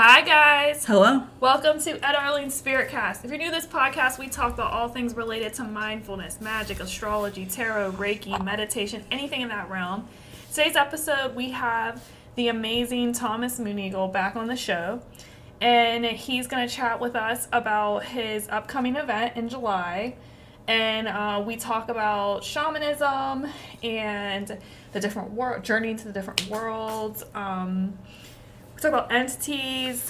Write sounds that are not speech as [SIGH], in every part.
Hi, guys. Hello. Welcome to Etta Arlene Spirit Cast. If you're new to this podcast, we talk about all things related to mindfulness, magic, astrology, tarot, Reiki, meditation, anything in that realm. Today's episode, we have the amazing Thomas Mooneagle back on the show, and he's going to chat with us about his upcoming event in July. And uh, we talk about shamanism and the different world, journey to the different worlds. Um, we talk about entities.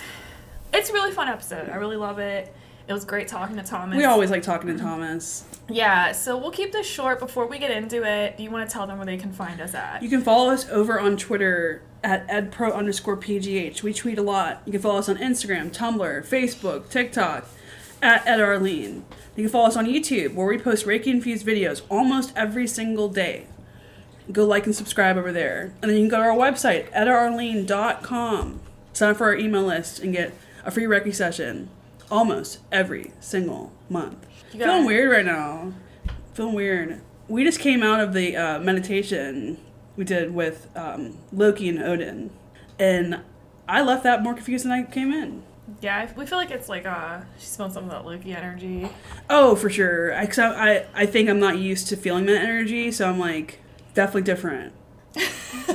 It's a really fun episode. I really love it. It was great talking to Thomas. We always like talking to Thomas. Yeah, so we'll keep this short before we get into it. Do you want to tell them where they can find us at? You can follow us over on Twitter at edpro underscore pgh. We tweet a lot. You can follow us on Instagram, Tumblr, Facebook, TikTok at Etta Arlene. You can follow us on YouTube where we post Reiki infused videos almost every single day. Go like and subscribe over there. And then you can go to our website, ettaarlene.com. Sign up for our email list and get a free Reiki session almost every single month. You Feeling weird right now. Feeling weird. We just came out of the uh, meditation we did with um, Loki and Odin. And I left that more confused than I came in. Yeah, I- we feel like it's like uh, she smelled some of that Loki energy. Oh, for sure. I, 'cause I, I, I think I'm not used to feeling that energy, so I'm like, definitely different.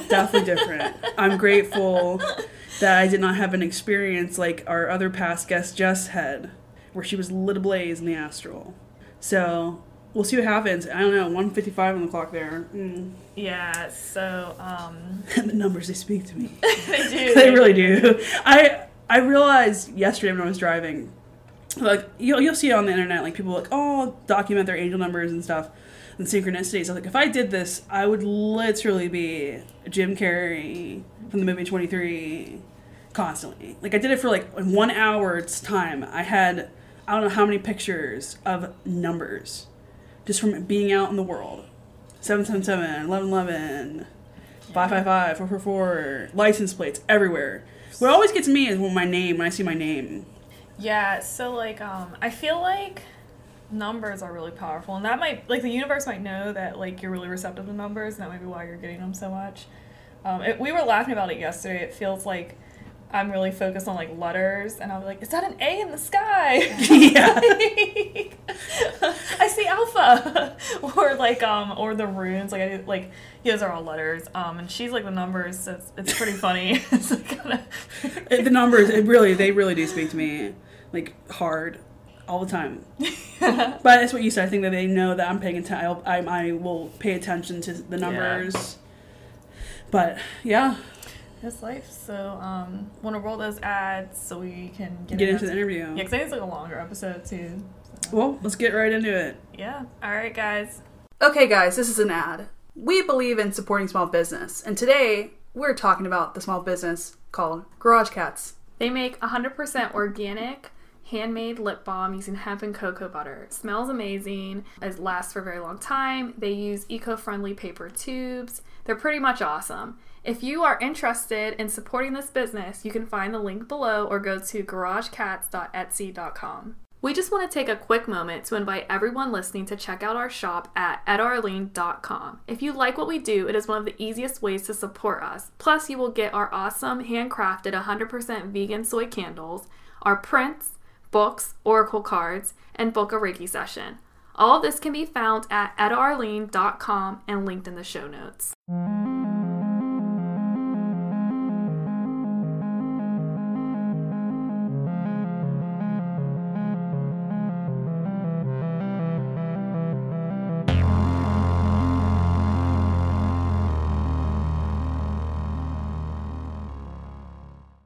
definitely different. I'm grateful that I did not have an experience like our other past guest Jess had, where she was lit ablaze in the astral. So we'll see what happens. I don't know, 155 on the clock there. Mm. Yeah, so um, [LAUGHS] the numbers, they speak to me. [LAUGHS] they do. [LAUGHS] they really do. I I realized yesterday when I was driving, like you'll you'll see it on the internet, like people like oh document their angel numbers and stuff and synchronicities. I was like, if I did this, I would literally be Jim Carrey from the movie Twenty Three, constantly. Like I did it for like one hour's time. I had I don't know how many pictures of numbers, just from being out in the world. 777, 1111, 555, 444, license plates everywhere. What always gets me is when my name, when I see my name. Yeah, so like um I feel like numbers are really powerful and that might like the universe might know that like you're really receptive to numbers and that might be why you're getting them so much. Um it, we were laughing about it yesterday. It feels like I'm really focused on like letters and I'm like, is that an A in the sky? [LAUGHS] Yeah. [LAUGHS] I see alpha [LAUGHS] or like um or the runes like I like those are all letters um and she's like the numbers so it's, it's pretty funny it's like kinda the numbers, it really, they really do speak to me, like hard, all the time. But it's what you said. I think that they know that I'm paying attention. I, I will pay attention to the numbers. But yeah, This life. So, um, want to roll those ads so we can get, get into the interview. Yeah, because I think it's like a longer episode too. So, Well, let's get right into it. yeah. All right, guys. Okay, guys, this is an ad. We believe in supporting small business, and today we're talking about the small business called Garage Cats. They make 100% organic, handmade lip balm using hemp and cocoa butter. Smells amazing. It lasts for a very long time. They use eco-friendly paper tubes. They're pretty much awesome. If you are interested in supporting this business, you can find the link below or go to garagecats.etsy.com. We just want to take a quick moment to invite everyone listening to check out our shop at ettaarlene.com. If you like what we do, it is one of the easiest ways to support us. Plus, you will get our awesome handcrafted 100% vegan soy candles, our prints, books, oracle cards, and book a Reiki session. All this can be found at ettaarlene.com and linked in the show notes.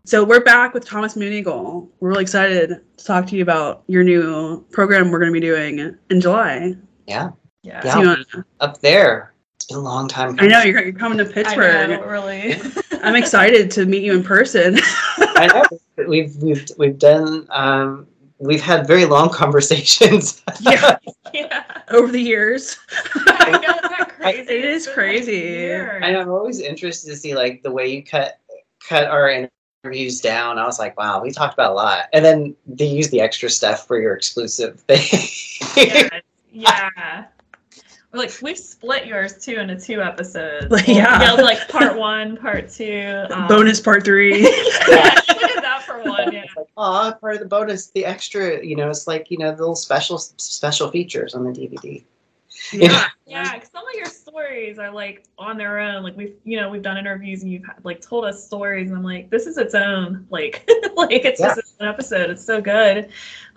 So we're back with Thomas Mooneagle. We're really excited to talk to you about your new program we're going to be doing in July. Yeah, Yeah. Yeah. So you wanna- up there. It's been a long time. I know you're, you're coming to I Pittsburgh. know, really. [LAUGHS] I'm excited to meet you in person. I know. We've we've we've done. Um, we've had very long conversations. yeah, [LAUGHS] yeah. over the years. I know, isn't that [LAUGHS] crazy? It is It's been, like, crazy. years. and I'm always interested to see like the way you cut cut our interviews down. I was like, wow, we talked about a lot, and then they use the extra stuff for your exclusive [LAUGHS] thing. yeah. yeah. We're like we've split yours too into two episodes. Like, [LAUGHS] We'll- yeah. like part one, part two. Um, Bonus part three. [LAUGHS] yeah, we did that for for one, yeah. It's like, oh, part of the bonus, the extra, you know, it's like, you know, the little special special features on the DVD. Yeah. Yeah, 'cause some of your stories are like on their own. Like we've, you know, we've done interviews and you've like told us stories, and I'm like, this is its own, like, [LAUGHS] like it's Yeah. just an episode. It's so good.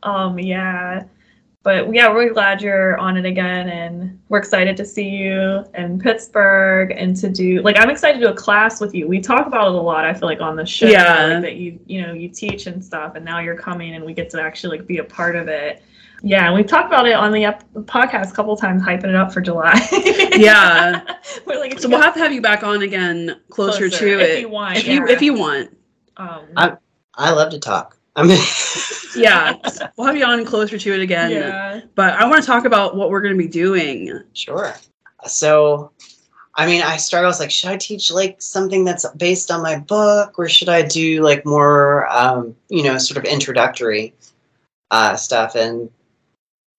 Um, yeah, but yeah, we're glad you're on it again, and we're excited to see you in Pittsburgh and to do like I'm excited to do a class with you. We talk about it a lot. I feel like on the show, Yeah. like, that you, you know, you teach and stuff, and now you're coming, and we get to actually like be a part of it. Yeah, and we've talked about it on the ep- podcast a couple times, hyping it up for July. [LAUGHS] Yeah. [LAUGHS] We're like, So we'll have to have you back on again closer, Closer, to if it. you want, If you if you want. um, I- I love to talk. I mean, [LAUGHS] Yeah. we'll have you on closer to it again. yeah. But I want to talk about what we're going to be doing. sure. So, I mean, I started. I was like, should I teach like something that's based on my book, or should I do like more, um, you know, sort of introductory uh, stuff? And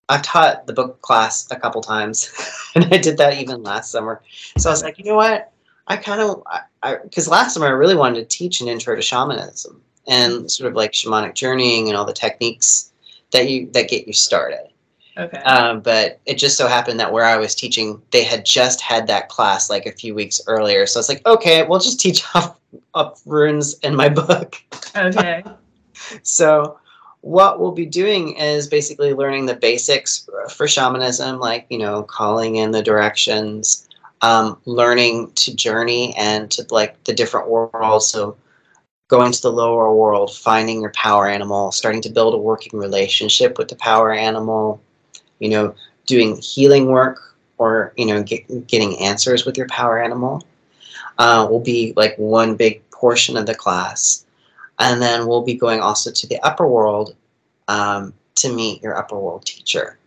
I've taught the book class a couple times, [LAUGHS] and I did that even last summer. So I was like, you know what? I kind of, I because last summer I really wanted to teach an intro to shamanism and sort of like shamanic journeying and all the techniques that you that get you started. Okay. Um, but it just so happened that where I was teaching, they had just had that class like a few weeks earlier. So it's like, okay, we'll just teach [LAUGHS] up, up runes in my book. okay. [LAUGHS] So what we'll be doing is basically learning the basics for shamanism, like you know, calling in the directions, um, learning to journey and to like the different worlds. So going to the lower world, finding your power animal, starting to build a working relationship with the power animal, you know, doing healing work or you know, get, getting answers with your power animal. Uh, will be like one big portion of the class and then we'll be going also to the upper world um, to meet your upper world teacher.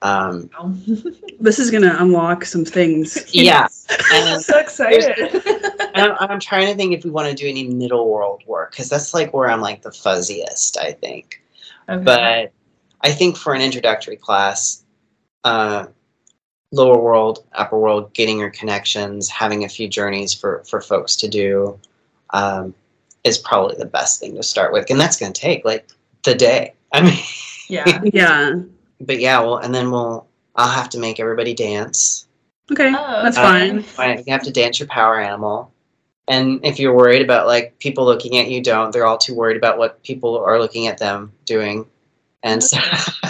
Um, [LAUGHS] This is going to unlock some things. yeah, [LAUGHS] I'm so excited. and I'm, I'm trying to think if we want to do any middle world work because that's like where I'm like the fuzziest, I think. okay. But I think for an introductory class, uh, lower world, upper world, getting your connections, having a few journeys for for folks to do, um, is probably the best thing to start with, and that's going to take like the day. I mean. yeah. Yeah. [LAUGHS] but yeah, well, and then we'll I'll have to make everybody dance. Okay. Oh, That's okay. fine. You have to dance your power animal. And if you're worried about like people looking at you, don't. They're all too worried about what people are looking at them doing, and so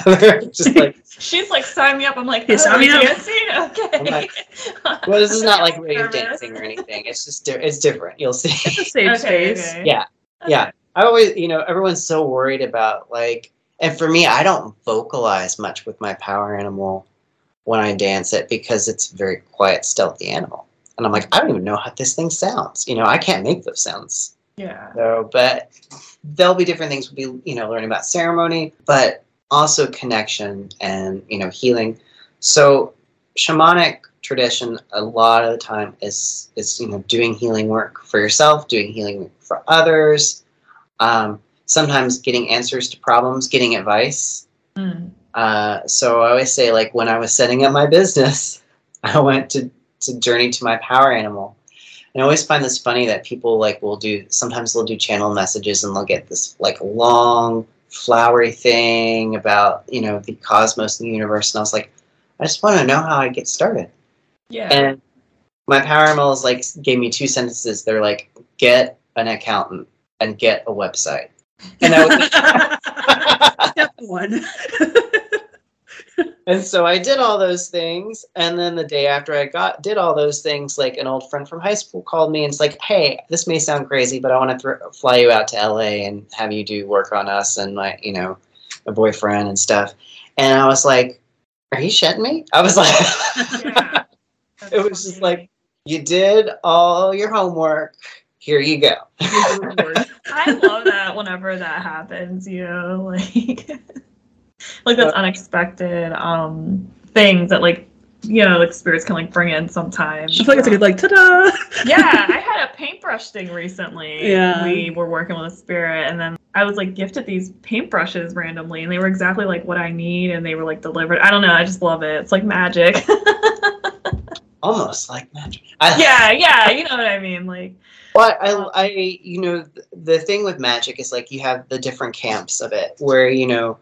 they're [LAUGHS] just like, She's like, sign me up. I'm like, Yeah, oh, sign me we're up. dancing? Okay. I'm like, well, [LAUGHS] this is not like rave Nervous. dancing or anything. It's just di- it's different. You'll see. It's a safe Okay, space. okay. Yeah, yeah. I always, you know, everyone's so worried about like, and for me, I don't vocalize much with my power animal when I dance it because it's a very quiet, stealthy animal. And I'm like, I don't even know how this thing sounds. You know, I can't make those sounds. Yeah. So, but there'll be different things. We'll be, you know, learning about ceremony, but also connection and, you know, healing. So, shamanic tradition a lot of the time is is you know doing healing work for yourself, doing healing work for others. Um, sometimes getting answers to problems, getting advice. Mm. Uh, so I always say, like when I was setting up my business, [LAUGHS] I went to to journey to my power animal. And I always find this funny that people like will do. Sometimes they'll do channel messages and they'll get this like long flowery thing about you know the cosmos and the universe. And I was like, I just want to know how I get started. Yeah. And my power animals like gave me two sentences. They're like, get an accountant and get a website. And I was [LAUGHS] [LAUGHS] Step one. [LAUGHS] And so I did all those things, and then the day after I got did all those things, like an old friend from high school called me and it's like, "Hey, this may sound crazy, but I want to thr fly you out to LA and have you do work on us and my, you know, a boyfriend and stuff." And I was like, "Are you shitting me?" I was like, yeah. [LAUGHS] It was just like- "You did all your homework. Here you go." [LAUGHS] I love that whenever that happens, you know, like [LAUGHS] like that's unexpected um things that like you know like spirits can like bring in sometimes. I feel like it's a good like ta-da. [LAUGHS] yeah, I had a paintbrush thing recently. Yeah. We were working with a spirit and then I was like gifted these paintbrushes randomly and they were exactly like what I need and they were like delivered. I don't know, I just love it. It's like magic. [LAUGHS] Almost like magic. I, yeah, yeah, you know what I mean. Like Well, I, I, you know, the thing with magic is like you have the different camps of it, where you know,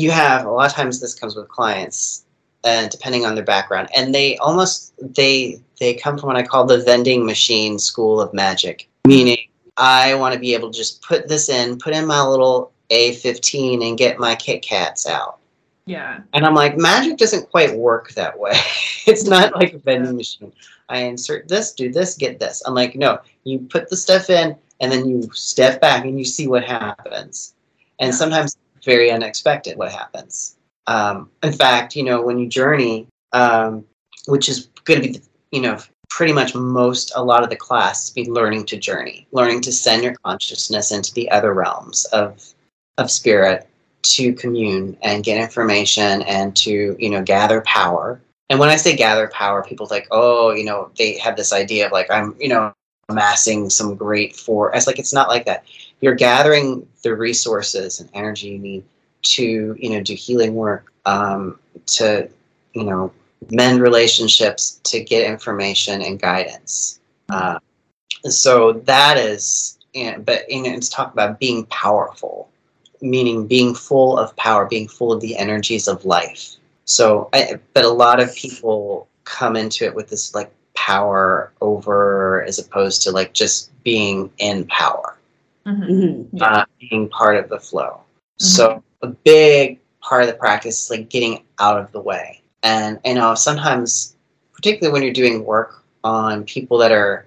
you have a lot of times this comes with clients, and depending on their background, and they almost they they come from what I call the vending machine school of magic, meaning I want to be able to just put this in, put in my little A15, and get my Kit Kats out. Yeah. And I'm like, magic doesn't quite work that way. [LAUGHS] it's not [LAUGHS] like a vending machine. I insert this, do this, get this. I'm like, no, you put the stuff in and then you step back and you see what happens. And Yeah. sometimes very unexpected what happens. Um, in fact, you know, when you journey, um, which is going to be, you know, pretty much most, a lot of the class be learning to journey, learning to send your consciousness into the other realms of, of spirit to commune and get information and to you know gather power and when i say gather power people think oh you know they have this idea of like i'm you know amassing some great for it's like it's not like that you're gathering the resources and energy you need to you know do healing work um, to you know mend relationships to get information and guidance uh, so that is you know, but you know it's talk about being powerful meaning being full of power, being full of the energies of life. So, I, but a lot of people come into it with this like power over as opposed to like just being in power, Mhm. Mhm. Yeah. uh, being part of the flow. So, a big part of the practice is like getting out of the way. And, you know, sometimes, particularly when you're doing work on people that are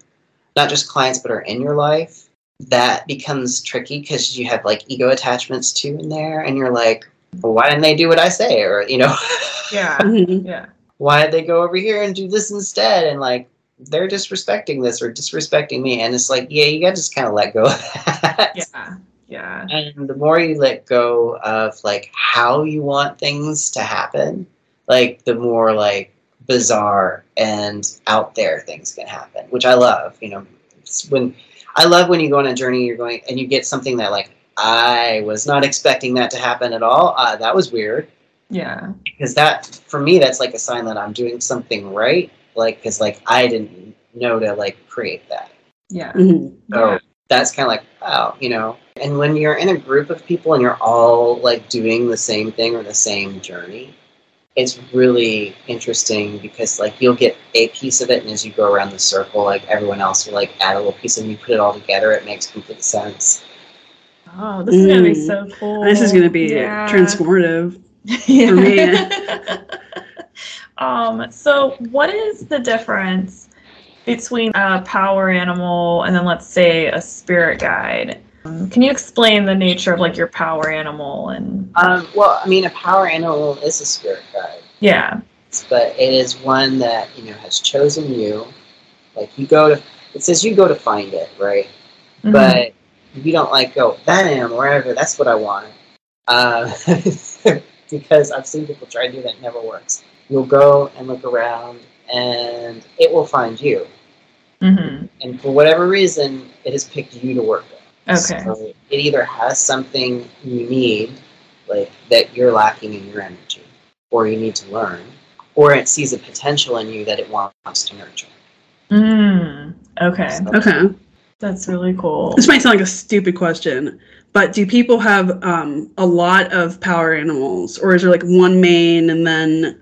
not just clients but are in your life, that becomes tricky because you have like ego attachments too in there, and you're like, well, why didn't they do what I say? Or, you know, [LAUGHS] Yeah. Mhm. Yeah. why did they go over here and do this instead? And like, they're disrespecting this or disrespecting me. And it's like, yeah, you got to just kind of let go of that. Yeah. Yeah. And the more you let go of like how you want things to happen, like the more like bizarre and out there things can happen, which I love. You know, it's when I love when you go on a journey, you're going and you get something that like I was not expecting that to happen at all. Uh, that was weird Yeah. because that for me that's like a sign that I'm doing something right. Like because like I didn't know to like create that. Yeah. Mhm. So Yeah. that's kind of like, wow, you know. And when you're in a group of people and you're all like doing the same thing or the same journey, it's really interesting because like you'll get a piece of it, and as you go around the circle, like everyone else will like add a little piece, and you put it all together, it makes complete sense. Oh, this is gonna be Mm. so cool. This is going to be Yeah. transformative. Yeah. [LAUGHS] for me. [LAUGHS] um. So, what is the difference between a power animal and then, let's say, a spirit guide? Um, Can you explain the nature of like your power animal and Um, well, I mean, a power animal is a spirit guide. yeah, but it is one that you know has chosen you. Like you go to, it says you go to find it, right? Mhm. But you don't like go that animal wherever. That's what I want. Uh, [LAUGHS] because I've seen people try to do that, it never works. You'll go and look around, and it will find you. Mhm. And for whatever reason, it has picked you to work with. Okay. So it either has something you need, like that you're lacking in your energy, or you need to learn, or it sees a potential in you that it wants to nurture. Mm. Okay. So- Okay. That's really cool. This might sound like a stupid question, but do people have um, a lot of power animals, or is there like one main and then?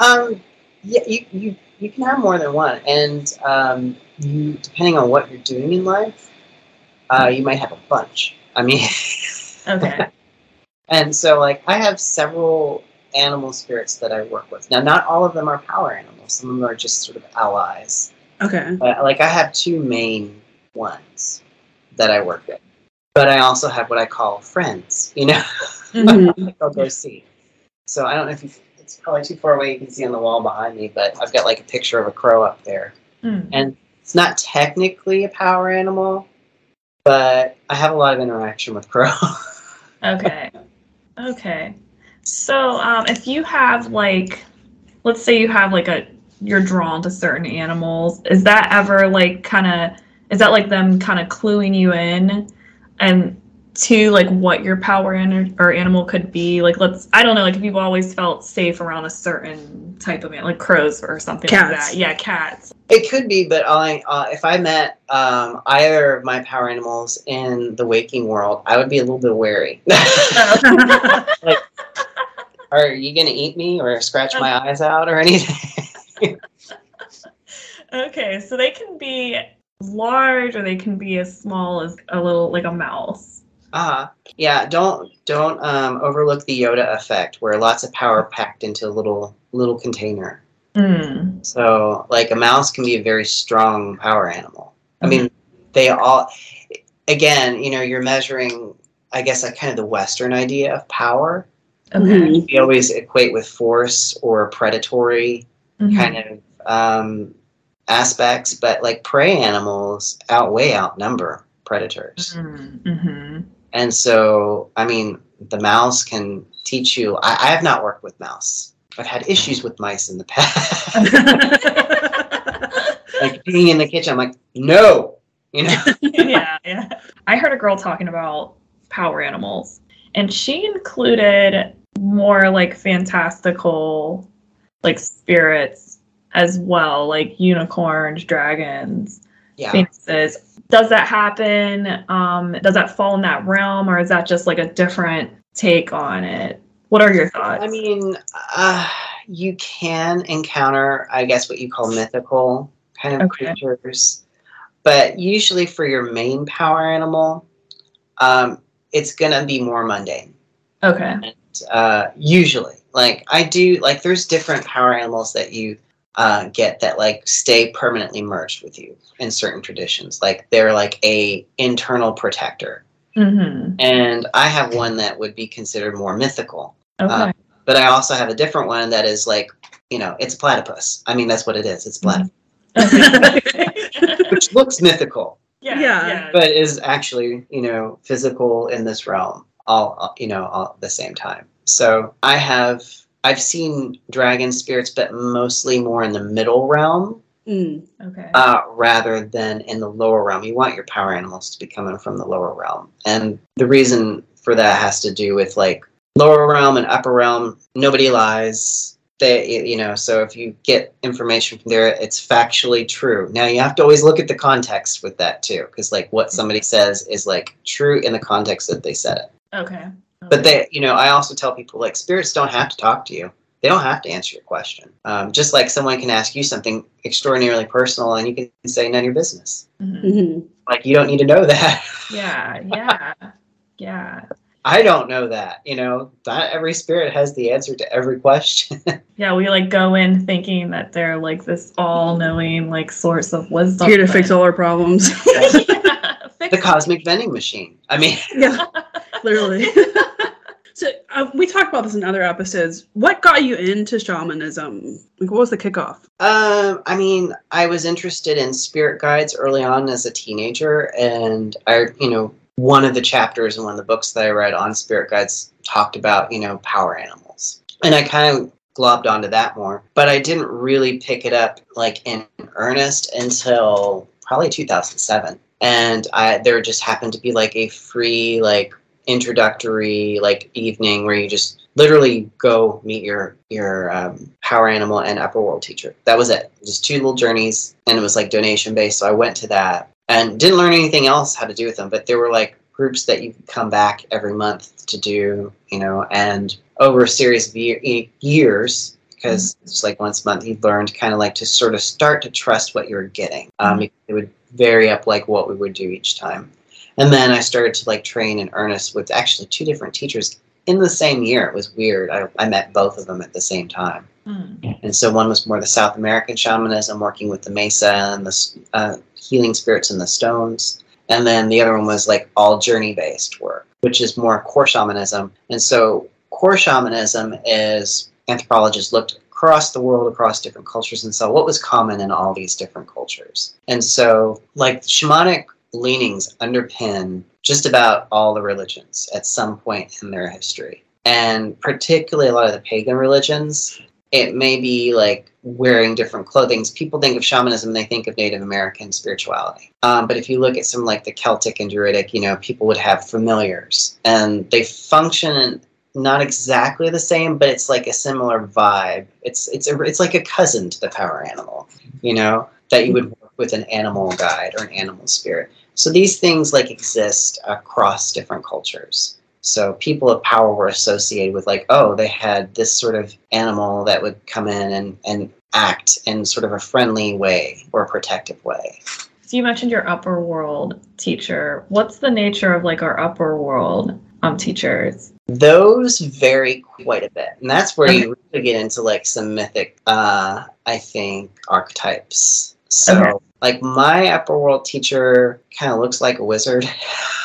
Um, yeah, you, you, you can have more than one, and um, you depending on what you're doing in life, uh, you might have a bunch. I mean, [LAUGHS] Okay. and so like I have several animal spirits that I work with. Now, not all of them are power animals. Some of them are just sort of allies. Okay. But like I have two main ones that I work with, but I also have what I call friends. You know, [LAUGHS] Mhm. I'll go see. So I don't know if you. It's probably too far away. You can see on the wall behind me, but I've got like a picture of a crow up there. Mm. And it's not technically a power animal, but I have a lot of interaction with crow. [LAUGHS] Okay. Okay. So, um, if you have like, let's say you have like a, you're drawn to certain animals. Is that ever like kind of, is that like them kind of cluing you in, and to like what your power an- or animal could be? Like, let's I don't know, like if you've always felt safe around a certain type of animal, like crows or something like Cats. that. Yeah, cats. It could be, but I, uh, if I met um, either of my power animals in the waking world, I would be a little bit wary. [LAUGHS] Like, are you gonna eat me or scratch my eyes out or anything? [LAUGHS] okay, so they can be large or they can be as small as a little like a mouse. Uh-huh. Yeah, don't don't um, overlook the Yoda effect, where lots of power packed into a little little container. Mm. So, like a mouse can be a very strong power animal. I mean, they all. Again, you know, you're measuring, I guess, like kind of the Western idea of power. Okay. Mhm. We always equate with force or predatory Mhm. kind of um, aspects, but like prey animals outweigh outnumber predators. Mm, mhm. And so, I mean, the mouse can teach you. I, I have not worked with mouse. I've had issues with mice in the past. [LAUGHS] like being in the kitchen, I'm like, no, you know. [LAUGHS] yeah, yeah. I heard a girl talking about power animals, and she included more like fantastical, like spirits as well, like unicorns, dragons, Yeah. phoenixes. Does that happen? Um, does that fall in that realm, or is that just like a different take on it? What are your thoughts? I mean, uh, you can encounter, I guess, what you call mythical kind of Okay. creatures, but usually for your main power animal, um, it's gonna be more mundane. okay. uh, usually like i do like there's different power animals that you uh, get that like stay permanently merged with you in certain traditions like they're like a internal protector Mm-hmm. and i have one that would be considered more mythical Okay. but i also have a different one that is like you know it's platypus i mean that's what it is it's platypus okay. which looks mythical yeah. Yeah. Yeah. but is actually you know physical in this realm all all- you know all at the same time so i have i've seen dragon spirits but mostly more in the middle realm Mm. okay. uh, rather than in the lower realm you want your power animals to be coming from the lower realm and the reason for that has to do with like lower realm and upper realm nobody lies they you know so if you get information from there it's factually true now you have to always look at the context with that too because like what somebody says is like true in the context that they said it okay. But they you know i also tell people like spirits don't have to talk to you they don't have to answer your question um, just like someone can ask you something extraordinarily personal and you can say none of your business Mhm. Mhm. like you don't need to know that Yeah, [LAUGHS] yeah, yeah, i don't know that you know not every spirit has the answer to every question [LAUGHS] yeah. We like go in thinking that they're like this all-knowing like source of wisdom. Here to but- fix all our problems. [LAUGHS] fix the cosmic vending machine i mean [LAUGHS] yeah, [LAUGHS] literally. [LAUGHS] so uh, we talked about this in other episodes. What got you into shamanism? Like, what was the kickoff? Um, I mean, I was interested in spirit guides early on as a teenager, and I, you know, one of the chapters in one of the books that I read on spirit guides talked about, you know, power animals, and I kind of globbed onto that more, but I didn't really pick it up like in earnest until probably 2007, and I there just happened to be like a free like introductory like evening where you just literally go meet your your um, power animal and upper world teacher. That was it. Just two little journeys and it was like donation based so i went to that and didn't learn anything else how to do with them. But there were like groups that you could come back every month to do you know and over a series of year, years because it's like once a month you learned kind of like to sort of start to trust what you're getting. Um, Mhm. it would vary up like what we would do each time and then I started to like train in earnest with actually two different teachers in the same year. It was weird. I, I met both of them at the same time. Mm. And so one was more the South American shamanism, working with the mesa and the uh, healing spirits and the stones. And then the other one was like all journey based work, which is more core shamanism. And so core shamanism is anthropologists looked across the world, across different cultures, and saw what was common in all these different cultures. And so, like, shamanic leanings underpin just about all the religions at some point in their history. And particularly a lot of the pagan religions it may be like wearing different clothing. People think of shamanism, they think of Native American spirituality. Um, but if you look at some like the Celtic and Druidic, you know, people would have familiars, and they function not exactly the same, but it's like a similar vibe. It's it's a, it's like a cousin to the power animal, you know, that you would mm-hmm. work with an animal guide or an animal spirit. So these things like exist across different cultures. So people of power were associated with like, oh, they had this sort of animal that would come in and, and act in sort of a friendly way or a protective way. So you mentioned your upper world teacher. What's the nature of like our upper world um, teachers? Those vary quite a bit, and that's where you really get into like some mythic, uh, I think, archetypes. So, okay. like my upper world teacher kind of looks like a wizard.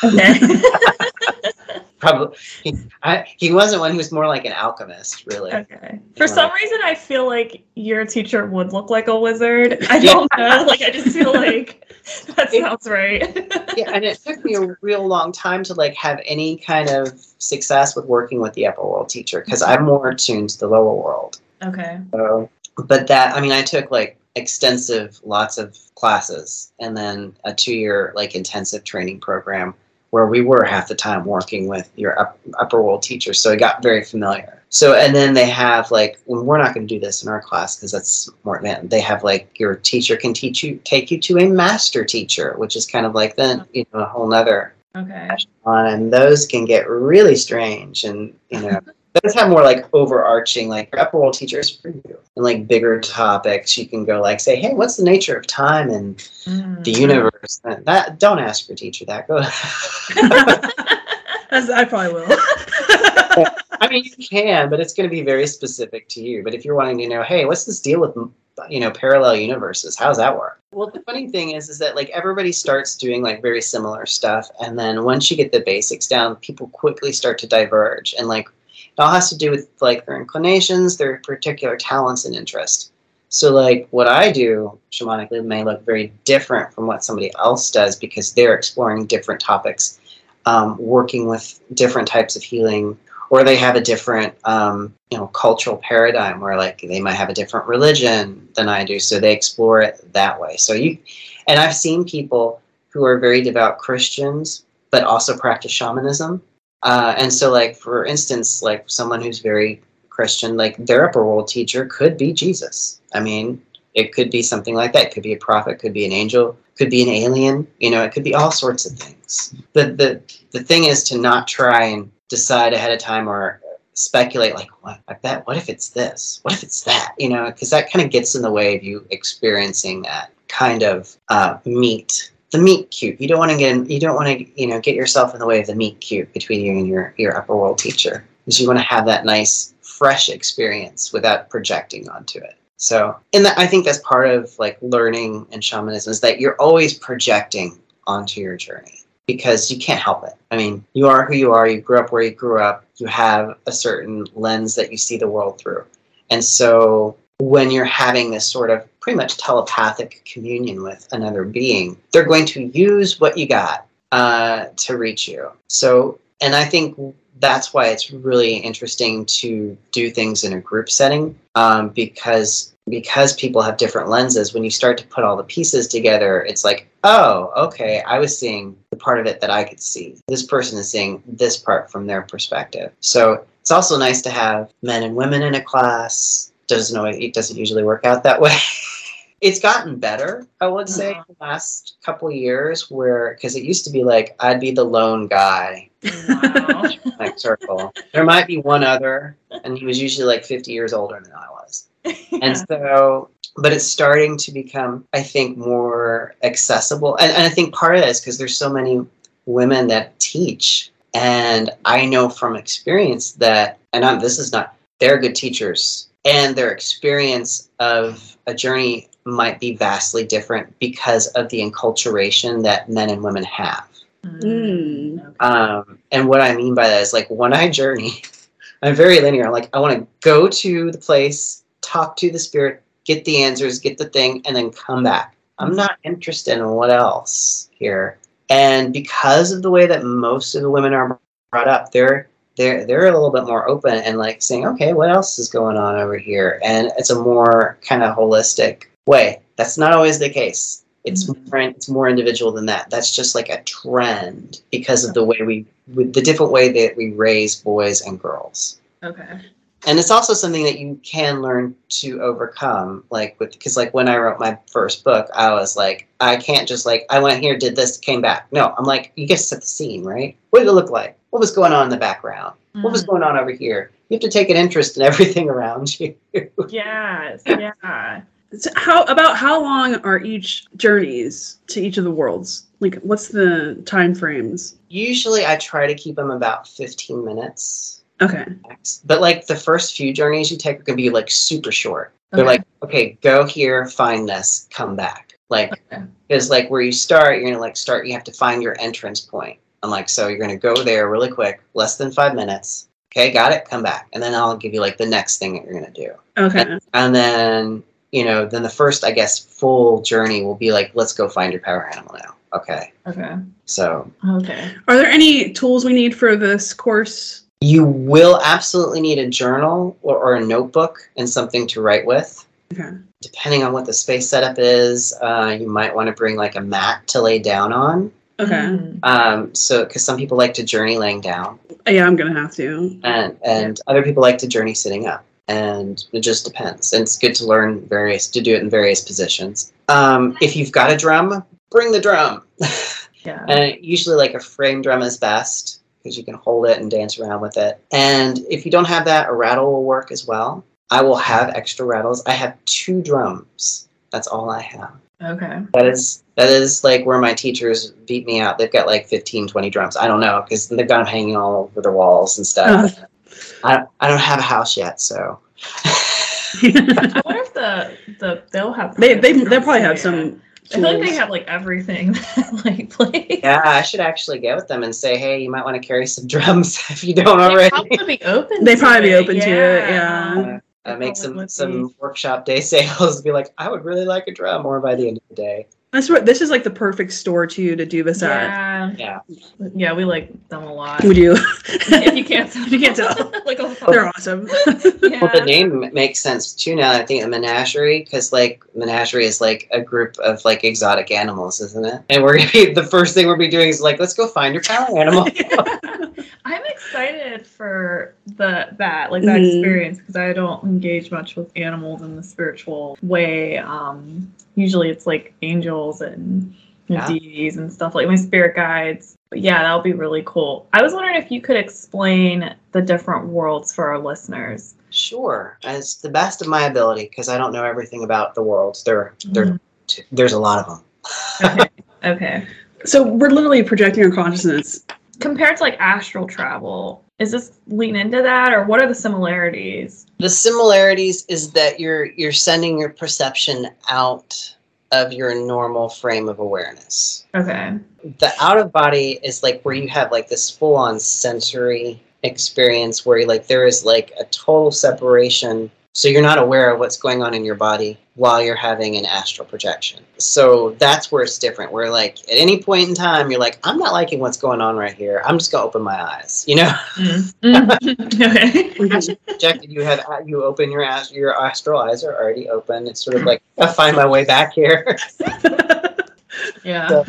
Okay. [LAUGHS] [LAUGHS] Probably, he, I, he wasn't one. He was more like an alchemist, really. Okay. For some reason, I feel like your teacher would look like a wizard. I don't know. Like I just feel [LAUGHS] like that sounds right. Yeah, and it took me a real long time to like have any kind of success with working with the upper world teacher because I'm mm-hmm. more attuned to the lower world. Okay. So, but that I mean, I took like extensive, lots of classes, and then a two-year like intensive training program where we were half the time working with your up, upper world teachers. So I got very familiar. So, and then they have like, well, we're not going to do this in our class because that's more advanced. They have like your teacher can teach you, take you to a master teacher, which is kind of like then, you know, a whole nother. Okay. And those can get really strange and, you know, [LAUGHS] those have more like overarching, like upper world teachers for you, and like bigger topics. You can go like say, "Hey, what's the nature of time and mm. the universe?" And That don't ask your teacher that. Go. [LAUGHS] [LAUGHS] As I probably will. [LAUGHS] I mean, you can, but it's going to be very specific to you. But if you're wanting to know, hey, what's this deal with you know parallel universes? How's that work? Well, the funny thing is, is that like everybody starts doing like very similar stuff, and then once you get the basics down, people quickly start to diverge, and like it all has to do with like their inclinations, their particular talents and interests. So like what I do shamanically may look very different from what somebody else does because they're exploring different topics, um, working with different types of healing, or they have a different um, you know cultural paradigm where like they might have a different religion than I do, so they explore it that way. So you and I've seen people who are very devout Christians but also practice shamanism uh, and so, like for instance, like someone who's very Christian, like their upper world teacher could be Jesus. I mean, it could be something like that. It could be a prophet, could be an angel, could be an alien. You know, it could be all sorts of things. The the the thing is to not try and decide ahead of time or speculate like what I bet what if it's this what if it's that you know because that kind of gets in the way of you experiencing that kind of uh, meet the meet cute. You don't want to get in, you don't want to you know get yourself in the way of the meet cute between you and your your upper world teacher because you want to have that nice fresh experience without projecting onto it. So, and that, I think that's part of like learning and shamanism is that you're always projecting onto your journey because you can't help it. I mean, you are who you are. You grew up where you grew up. You have a certain lens that you see the world through, and so when you're having this sort of pretty much telepathic communion with another being, they're going to use what you got uh, to reach you. So, and I think that's why it's really interesting to do things in a group setting um, because because people have different lenses. When you start to put all the pieces together it's like oh okay i was seeing the part of it that i could see. This person is seeing this part from their perspective. So it's also nice to have men and women in a class. Doesn't always, it doesn't usually work out that way. [LAUGHS] it's gotten better, I would say, uh-huh. the last couple years. Where because it used to be like I'd be the lone guy. Wow. like circle. There might be one other, and he was usually like 50 years older than I was. [LAUGHS] yeah. And so, but it's starting to become, I think, more accessible. And, and I think part of that is because there's so many women that teach. And I know from experience that, and I'm, this is not, they're good teachers and their experience of a journey might be vastly different because of the enculturation that men and women have. Mm. Um, and what I mean by that is like when I journey, [LAUGHS] I'm very linear. Like I want to go to the place, talk to the spirit, get the answers, get the thing, and then come back. I'm not interested in what else here. And because of the way that most of the women are brought up, they're they're they're a little bit more open and like saying, okay, what else is going on over here? And it's a more kind of holistic way. That's not always the case. It's more it's more individual than that. That's just like a trend because of the way we with the different way that we raise boys and girls Okay. and it's also something that you can learn to overcome like with because like when i wrote my first book i was like i can't just like i went here did this came back no i'm like you get to set the scene right what did it look like what was going on in the background what was Mm. going on over here you have to take an interest in [LAUGHS] everything around you Yes. Yeah. So how about how long are each journeys to each of the worlds? Like, what's the time frames? usually i try to keep them about 15 minutes Okay. but like the first few journeys you take are going to be like super short they're like okay go here find this come back like Okay. like where you start you're gonna like start you have to find your entrance point i'm like so you're gonna go there really quick less than five minutes okay got it come back and then i'll give you like the next thing that you're gonna do Okay. and then you know then the first i guess full journey will be like let's go find your power animal now okay Okay. so Okay. Are there any tools we need for this course? you will absolutely need a journal or, or a notebook and something to write with Okay. depending on what the space setup is uh, you might want to bring like a mat to lay down on Okay. Mm. um, so because some people like to journey laying down Yeah, I'm gonna have to. and and other people like to journey sitting up and it just depends. And it's good to learn various to do it in various positions. Um, if you've got a drum bring the drum. [LAUGHS] Yeah. and usually like a frame drum is best because you can hold it and dance around with it. And if you don't have that a rattle will work as well. I will have extra rattles. I have two drums. That's all i have. Okay. that is that is like where my teachers beat me out. They've got like 15 20 drums. I don't know because they've got them hanging all over the walls and stuff I, I don't have a house yet so I wonder if the the they'll have they they they'll probably have some. yeah. I feel like they have like everything [LAUGHS] that like play. yeah i should actually get with them and say hey you might want to carry some [LAUGHS] drums [LAUGHS] if you don't They already probably be open. They'd to probably be it, open to it, yeah. uh, uh, make Probably some would some workshop day sales be like i would really like a drum or by the end of the day That's what this is like the perfect store too to do this at. Yeah. yeah Yeah, we like them a lot. We do. if you can't tell. You can't tell. [LAUGHS] [LAUGHS] like all the They're awesome. yeah. well the name makes sense too now i think of menagerie because like menagerie is like a group of like exotic animals isn't it and we're gonna be the first thing we'll be doing is like let's go find your power animal I'm [LAUGHS] excited for the that like that Mhm. experience because I don't engage much with animals in the spiritual way. Um, usually it's like angels and Yeah. deities and stuff like my spirit guides. But yeah, that'll be really cool. I was wondering if you could explain the different worlds for our listeners. Sure, as the best of my ability, because I don't know everything about the worlds. There, there, Mhm. there's a lot of them. Okay. [LAUGHS] okay. so we're literally projecting our consciousness. Compared to like astral travel, is this lean into that or what are the similarities? The similarities is that you're you're sending your perception out of your normal frame of awareness. Okay. The out of body is like where you have like this full on sensory experience where like there is like a total separation so you're not aware of what's going on in your body while you're having an astral projection. So that's where it's different. Where like at any point in time you're like I'm not liking what's going on right here. I'm just going to open my eyes. You know? Mm-hmm. [LAUGHS] okay. [LAUGHS] Astral projected you have you open your your astral eyes are already open. It's sort of like I find my way back here. [LAUGHS] Yeah. So-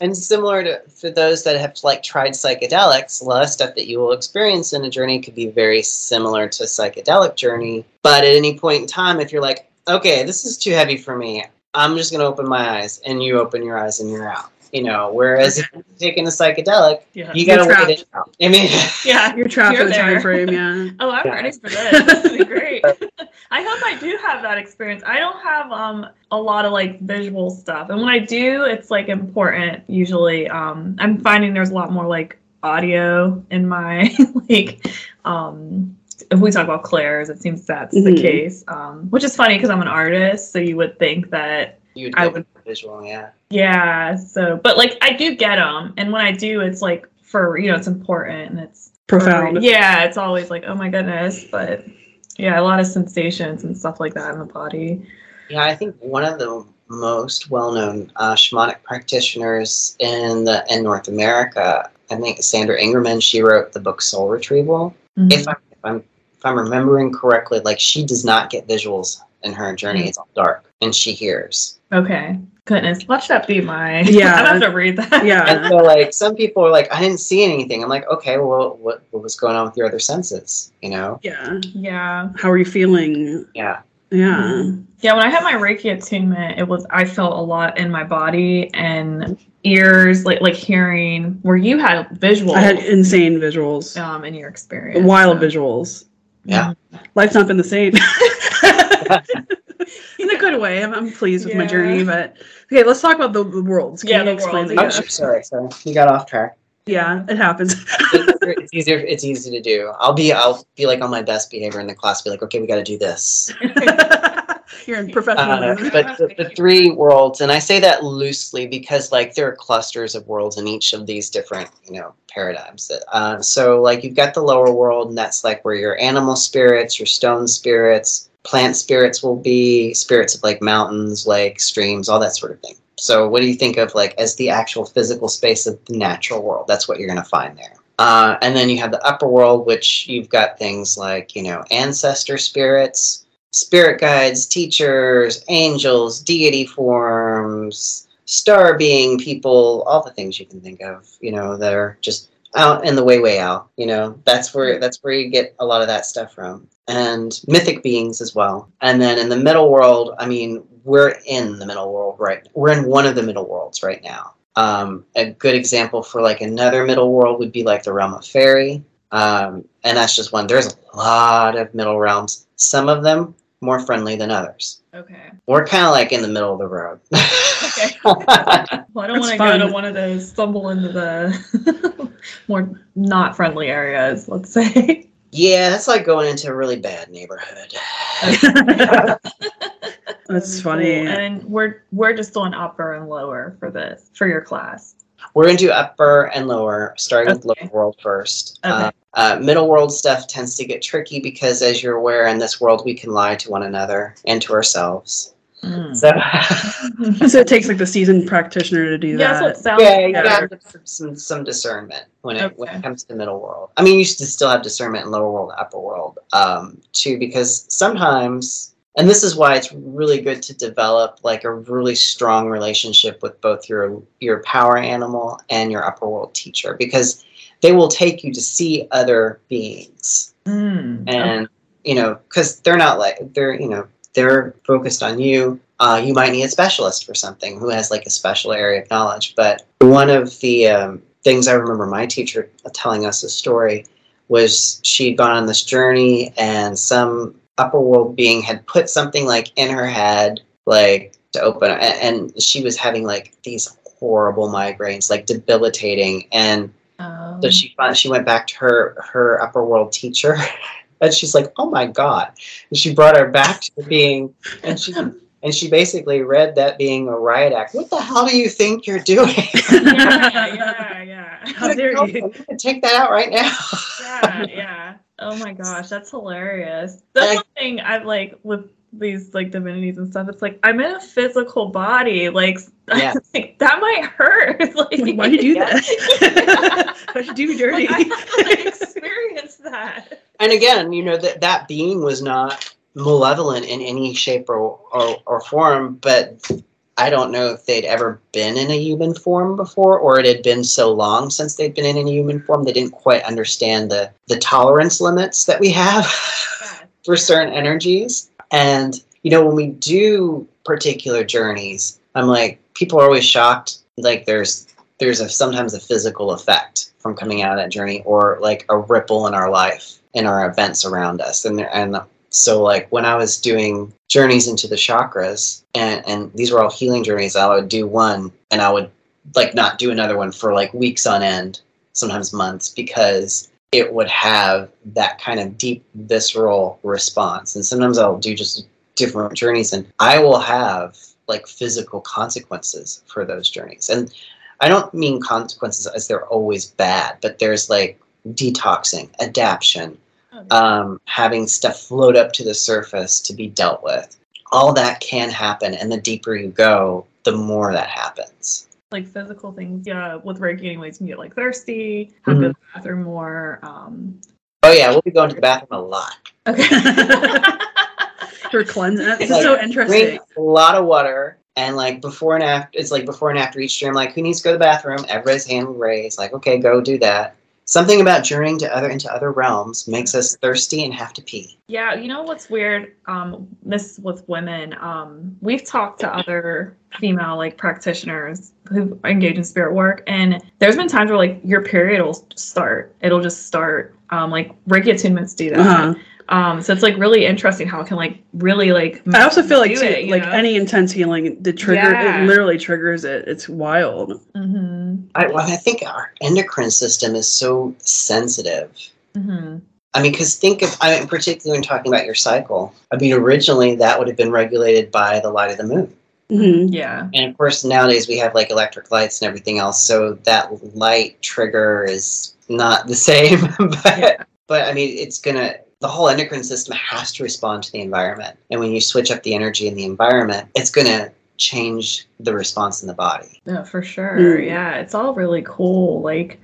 And similar to for those that have like tried psychedelics, a lot of stuff that you will experience in a journey could be very similar to psychedelic journey. But at any point in time, if you're like, okay, this is too heavy for me, I'm just gonna open my eyes, and you open your eyes and you're out. You know, whereas if you're taking a psychedelic, Yeah. you gotta You're wait it out. I mean, [LAUGHS] yeah. You're trapped You're in a time there. frame, yeah. [LAUGHS] Oh, I'm Yeah. ready for this. This will great. [LAUGHS] I hope I do have that experience. I don't have um a lot of like visual stuff, and when I do, it's like important. Usually, um, I'm finding there's a lot more like audio in my like um. If we talk about Claire's, it seems that's the Mhm. case, um, which is funny because I'm an artist, so you would think that you'd I would- with visual, yeah. yeah. So, but like I do get them, and when I do, it's like for you know it's important and it's Profound. yeah, it's always like, oh my goodness, but yeah, a lot of sensations and stuff like that in the body. Yeah, I think one of the most well-known uh, shamanic practitioners in the in North America I think Sandra Ingerman. She wrote the book Soul Retrieval. Mhm. If, I, if I'm if I'm remembering correctly, like she does not get visuals in her journey. Mm. It's all dark, and she hears. Okay. Goodness. Watch that be my. [LAUGHS] Yeah. I have to read that. Yeah. And so, like some people are like, I didn't see anything. I'm like, okay, well, what what was going on with your other senses? You know? Yeah. Yeah. How are you feeling? Yeah. Yeah. Yeah, when I had my Reiki attunement, it was I felt a lot in my body and ears, like like hearing. Where you had visuals, I had insane visuals, um in your experience, wild so- visuals. Yeah. Life's not been the same. [LAUGHS] [LAUGHS] In a way. I'm, I'm pleased with my journey, but okay, let's talk about the, the worlds. Can Yeah, you the explain worlds, that? Oh, sure, sorry, sorry. You got off track. Yeah, it happens. it's easier. It's easy to do. I'll be. I'll be like on my best behavior in the class. Be like, okay, we got to do this. [LAUGHS] You're in professional. Uh, but the, the three worlds, and I say that loosely because like there are clusters of worlds in each of these different, you know, paradigms. Uh, so like you've got the lower world, and that's like where your animal spirits, your stone spirits, plant spirits will be, spirits of like mountains, lakes, streams, all that sort of thing. So what do you think of like as the actual physical space of the natural world? That's what you're going to find there. Uh, and then you have the upper world, which you've got things like you know ancestor spirits, spirit guides, teachers, angels, deity forms, star being people, all the things you can think of, you know, that are just out in the way way out, you know. That's where that's where you get a lot of that stuff from. And mythic beings as well. And then in the middle world, I mean, we're in the middle world right we're in one of the middle worlds right now. Um, a good example for like another middle world would be like the realm of fairy. Um, and that's just one. There's a lot of middle realms. Some of them more friendly than others. Okay. We're kind of like in the middle of the road. Okay. [LAUGHS] Well, I don't want to go fun. to one of those stumble into the [LAUGHS] more not friendly areas. Let's say. yeah, that's like going into a really bad neighborhood. [LAUGHS] That's funny. And we're we're just doing upper and lower for this for your class. We're going to do upper and lower, starting with Okay. lower world first. Okay. Uh, uh, middle world stuff tends to get tricky because, as you're aware, in this world we can lie to one another and to ourselves. Mm. So, [LAUGHS] so it takes like the seasoned practitioner to do yeah, that's what that. sounds yeah, you like. got some, some some discernment when it when it comes to middle world. I mean, you should still have discernment in lower world, and upper world, um, too, because sometimes, and this is why it's really good to develop like a really strong relationship with both your your power animal and your upper world teacher, because they will take you to see other beings Mm. and you know because they're not like they're you know they're focused on you uh, you might need a specialist for something who has like a special area of knowledge. But one of the um, things i remember my teacher telling us a story was she'd gone on this journey and some upper world being had put something like in her head like to open and, and she was having like these horrible migraines like debilitating. And Um, so she she went back to her her upper world teacher, [LAUGHS] and she's like, "Oh my god!" And she brought her back to the being, and she and she basically read that being a riot act. What the hell do you think you're doing? [LAUGHS] yeah, yeah, yeah. How dare oh, I'm you? take that out right now. yeah, yeah. Oh my gosh, that's hilarious. That's I- one thing I like with these like divinities and stuff. It's like I'm in a physical body. Like, [LAUGHS] Yeah. like that might hurt. [LAUGHS] like, Like, why'd you do Yeah. that? Why'd you do me dirty? Like, I have to like, experience that. And again, you know that that being was not malevolent in any shape or, or or form, but I don't know if they'd ever been in a human form before, or it had been so long since they'd been in a human form they didn't quite understand the the tolerance limits that we have [LAUGHS] for certain energies. And you know, when we do particular journeys, I'm like, people are always shocked. Like there's there's a sometimes a physical effect from coming out of that journey, or like a ripple in our life, in our events around us, and and so like when I was doing journeys into the chakras, and and these were all healing journeys, I would do one, and I would like not do another one for like weeks on end, sometimes months, because it would have that kind of deep visceral response. And sometimes I'll do just different journeys, and I will have like physical consequences for those journeys. And I don't mean consequences as they're always bad, but there's like detoxing, adaption, Oh, um, having stuff float up to the surface to be dealt with. All that can happen, and the deeper you go, the more that happens. like physical things. Yeah, with Reiki, anyways, you can get like thirsty, have to go to the bathroom more. Um, Oh yeah, we'll be going to the bathroom a lot. okay. [LAUGHS] For cleansing. This is Like, so interesting. Drink a lot of water, and like before and after, it's like before and after each stream. Like, who needs to go to the bathroom? Everybody's hand raised. Like, okay, go do that. Something about journeying to other into other realms makes us thirsty and have to pee. Yeah, you know what's weird? Um, this with women. Um, we've talked to other female like practitioners who engage in spirit work, and there's been times where like your period will start. It'll just start. Um, like Reiki attunements do that. Uh-huh. Um, so it's like really interesting how it can like really like. I also feel like too, it, like know? any intense healing, the trigger Yeah. it literally triggers it. It's wild. Mhm, I, well, I think our endocrine system is so sensitive. mhm. I mean, because think of, I mean, particularly when talking about your cycle. I mean, originally that would have been regulated by the light of the moon. hmm Yeah. And of course, nowadays we have like electric lights and everything else, so that light trigger is not the [LAUGHS] same. but, Yeah. but I mean, it's gonna, the whole endocrine system has to respond to the environment. And when you switch up the energy in the environment, it's gonna change the response in the body. Yeah, for sure. Mm. Yeah, it's all really cool. Like,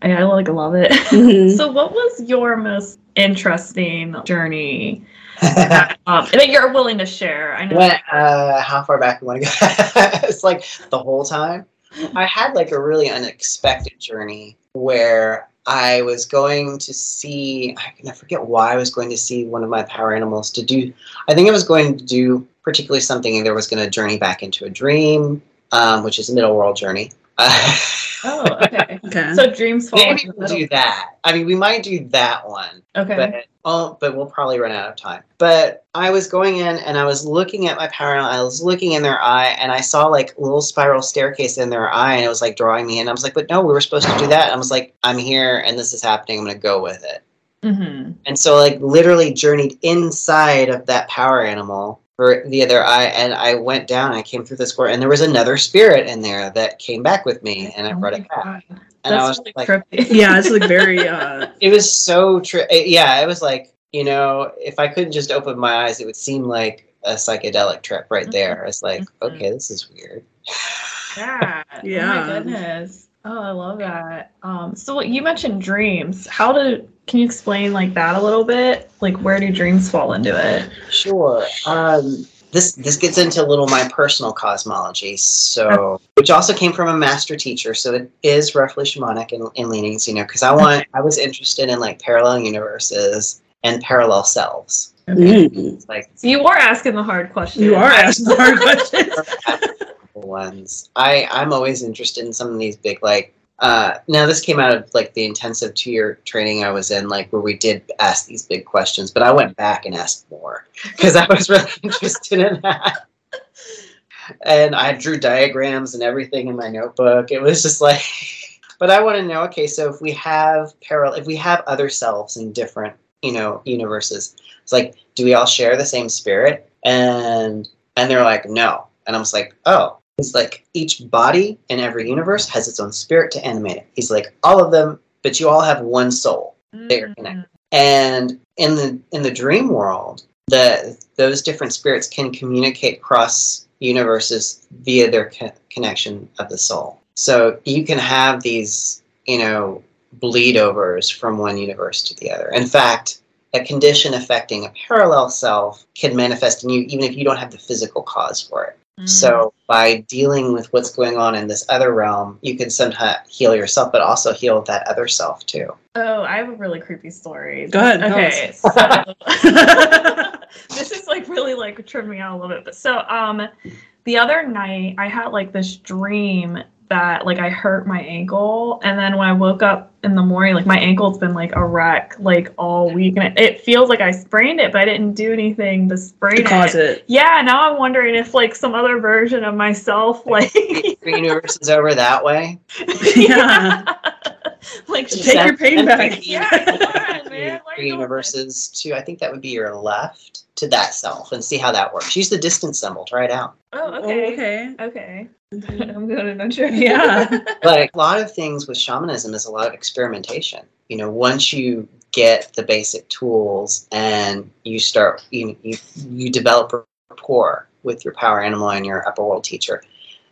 I, I like love it. [LAUGHS] Mhm. so, what was your most interesting journey that, [LAUGHS] um, that you're willing to share? I know. What, uh, how far back you want to go? [LAUGHS] it's like the whole time. I had like a really unexpected journey where I was going to see, I forget why I was going to see one of my power animals to do, I think I was going to do particularly something, either was going to journey back into a dream, um, which is a middle world journey. Uh, [LAUGHS] Oh, okay. [LAUGHS] Okay. So dreams fall. maybe we'll do that. I mean, we might do that one. Okay. But oh, but we'll probably run out of time. But I was going in and I was looking at my power animal. I was looking in their eye and I saw like a little spiral staircase in their eye and it was like drawing me in. I was like, but no, we were supposed to do that. And I was like, I'm here and this is happening. I'm gonna go with it. hmm And so like literally journeyed inside of that power animal for the other eye and I went down, I came through this door and there was another spirit in there that came back with me and I Oh brought it back. God. And I That's was really like trippy. [LAUGHS] yeah, it's like very [LAUGHS] uh it was so true. Yeah, it was like you know, if I couldn't just open my eyes, it would seem like a psychedelic trip right there. It's like, Mhm. okay, this is weird. [LAUGHS] Yeah. Oh Yeah. my goodness. Oh, I love that. Um, so what- you mentioned dreams. How do can you explain like that a little bit? Like where do dreams fall into it? Sure. Um, this this gets into a little my personal cosmology, so which also came from a master teacher. So it is roughly shamanic in, in leanings, you know, because I want I was interested in like parallel universes and parallel selves. mm, It's like you are asking the hard question. you are asking the hard [LAUGHS] questions. ones. I I'm always interested in some of these big like. Uh, now this came out of like the intensive two year training I was in, like where we did ask these big questions, but I went back and asked more [LAUGHS] because I was really [LAUGHS] interested in that. And I drew diagrams and everything in my notebook. It was just like, [LAUGHS] but I want to know. Okay, so if we have parallel, if we have other selves in different, you know, universes, it's like, do we all share the same spirit? And and they're like, no. And I was like, oh. He's like, each body in every universe has its own spirit to animate it. He's like, all of them, but you all have one soul. They are connected. Mm. And in the in the dream world, the those different spirits can communicate across universes via their co- connection of the soul. So you can have these, you know, bleed overs from one universe to the other. In fact, a condition affecting a parallel self can manifest in you even if you don't have the physical cause for it. Mm. So by dealing with what's going on in this other realm, you can somehow heal yourself, but also heal that other self too. Oh, I have a really creepy story. Go ahead, tell Okay. So, [LAUGHS] this is like really like tripping me out a little bit. But so um the other night I had like this dream that like I hurt my ankle and then when I woke up in the morning like my ankle's been like a wreck like all week and it, it feels like I sprained it but I didn't do anything to sprain to cause it. Yeah, now I'm wondering if like some other version of myself like Three universes over that way. [LAUGHS] Yeah. [LAUGHS] [LAUGHS] like Take your pain back. [LAUGHS] Yeah, come on, man. Three universes to I think that would be your left to that self and see how that works. Use the distance symbol. Try it out. Oh, Oh, okay. okay. Okay. Mm-hmm. I'm going to adventure. Yeah. [LAUGHS] Like a lot of things with shamanism is a lot of experimentation. You know, once you get the basic tools and you start you you, you develop rapport with your power animal and your upper world teacher,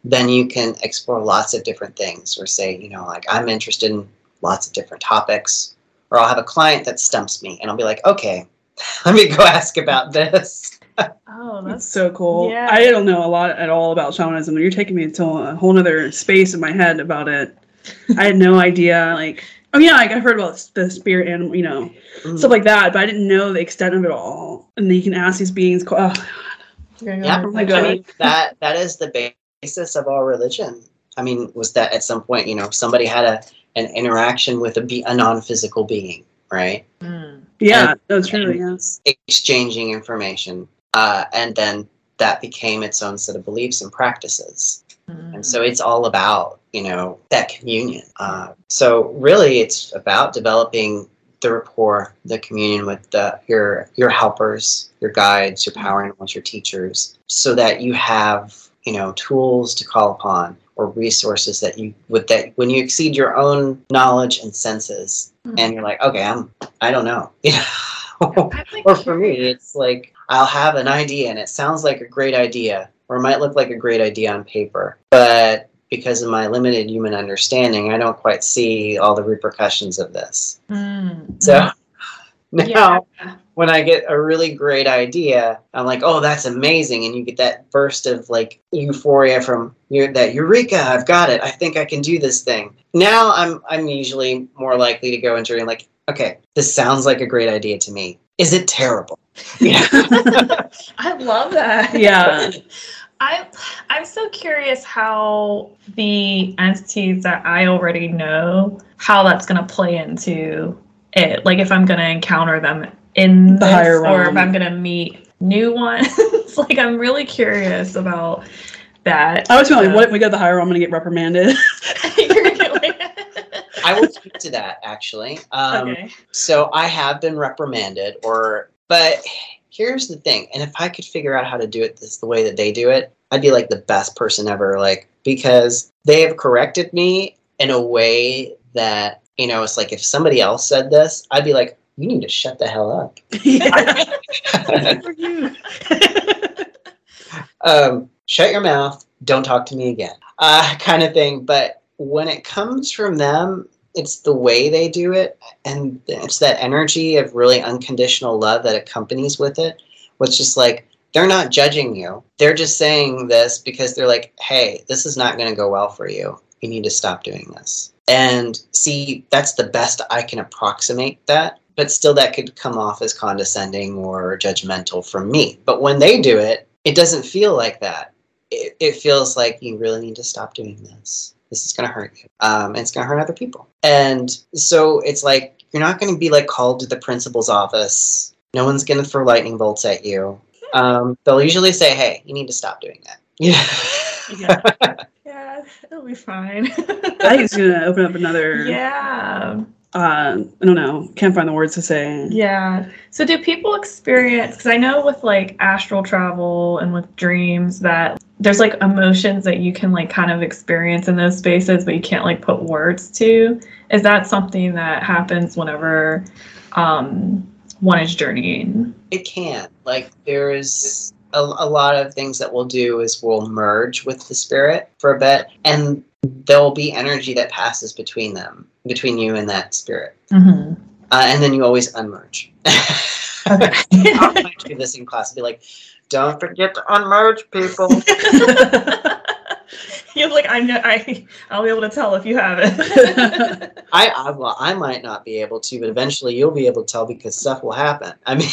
then you can explore lots of different things or say, you know, like I'm interested in lots of different topics. Or I'll have a client that stumps me and I'll be like, okay, [LAUGHS] let me go ask about this. [LAUGHS] Oh, That's that's so cool. Yeah. I don't know a lot at all about shamanism. You're taking me to a whole other space in my head about it. I had no idea. Like, oh yeah, like I've heard about the spirit animal, you know, Mm. stuff like that, but I didn't know the extent of it all. And then you can ask these beings. que- Oh, Yeah, Oh my I mean [LAUGHS] that that is the basis of all religion. I mean, was that at some point, you know, somebody had a an interaction with a be a non-physical being, right? Mm. yeah, And- that's true. Yeah. exchanging information, uh, and then that became its own set of beliefs and practices. And so it's all about, you know, that communion. Uh, so really, it's about developing the rapport, the communion with the, your your helpers, your guides, your power animals, your teachers, so that you have, you know, tools to call upon or resources that you would that when you exceed your own knowledge and senses, and you're like, okay, I'm, I don't know, [LAUGHS] you know. Like, or for me, it's like I'll have an idea and it sounds like a great idea, or it might look like a great idea on paper, but because of my limited human understanding, I don't quite see all the repercussions of this. Mm. So [LAUGHS] now, Yeah. When I get a really great idea, I'm like, "Oh, that's amazing!" And you get that burst of like euphoria from you that eureka! I've got it. I think I can do this thing. Now, I'm I'm usually more likely to go into it like, "Okay, this sounds like a great idea to me. Is it terrible?" Yeah. [LAUGHS] I love that. Yeah. I'm I'm so curious how the entities that I already know how that's gonna play into it. Like if I'm gonna encounter them in The this, higher or if. I'm gonna meet new ones. [LAUGHS] like I'm really curious about that. I was feeling like, what if we go to the higher realm, I'm gonna get reprimanded? [LAUGHS] You're gonna like- [LAUGHS] I will speak to that actually. Um, okay. So I have been reprimanded, or but here's the thing, and if I could figure out how to do it this the way that they do it, I'd be like the best person ever. Like because they have corrected me in a way that you know it's like if somebody else said this, I'd be like, you need to shut the hell up. [LAUGHS] yeah. [LAUGHS] Um, shut your mouth, don't talk to me again, uh, kind of thing. But when it comes from them, it's the way they do it, and it's that energy of really unconditional love that accompanies with it. Which just like they're not judging you; they're just saying this because they're like, "Hey, this is not going to go well for you. You need to stop doing this." And see, that's the best I can approximate that. But still, that could come off as condescending or judgmental from me. But when they do it, it doesn't feel like that. It, it feels like you really need to stop doing this. This is going to hurt you. Um, and it's going to hurt other people. And so it's like you're not going to be like called to the principal's office. No one's going to throw lightning bolts at you. Um, they'll usually say, "Hey, you need to stop doing that." [LAUGHS] Yeah. yeah. [LAUGHS] Yeah, it'll be fine. I think it's gonna open up another. [LAUGHS] yeah. Uh, I don't know. Can't find the words to say. Yeah. So do people experience because I know with like astral travel and with dreams that there's like emotions that you can like kind of experience in those spaces but you can't like put words to. Is that something that happens whenever um one is journeying? It can. Like there's a, a lot of things that we'll do is we'll merge with the spirit for a bit, and there'll be energy that passes between them, between you and that spirit, Mm-hmm. uh, and then you always unmerge. [LAUGHS] I'll do this in class. Be like, don't forget to unmerge, people. [LAUGHS] You're like I know I I'll be able to tell if you have it. [LAUGHS] I, I well, I might not be able to, but eventually you'll be able to tell because stuff will happen. I mean,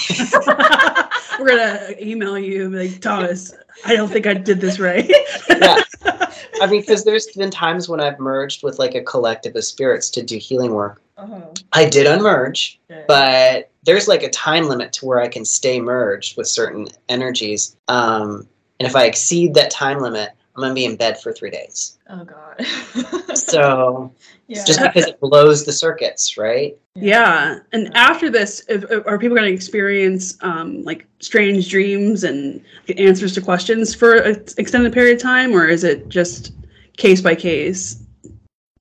We're gonna email you, like Thomas. I don't think I did this right. yeah. [LAUGHS] I mean, because there's been times when I've merged with like a collective of spirits to do healing work. oh, I did unmerge, okay. but there's like a time limit to where I can stay merged with certain energies. Um, and if I exceed that time limit, I'm gonna be in bed for three days. oh god. So yeah. just because it blows the circuits, right? Yeah, and after this, if, are people going to experience um, like strange dreams and answers to questions for an extended period of time, or is it just case by case?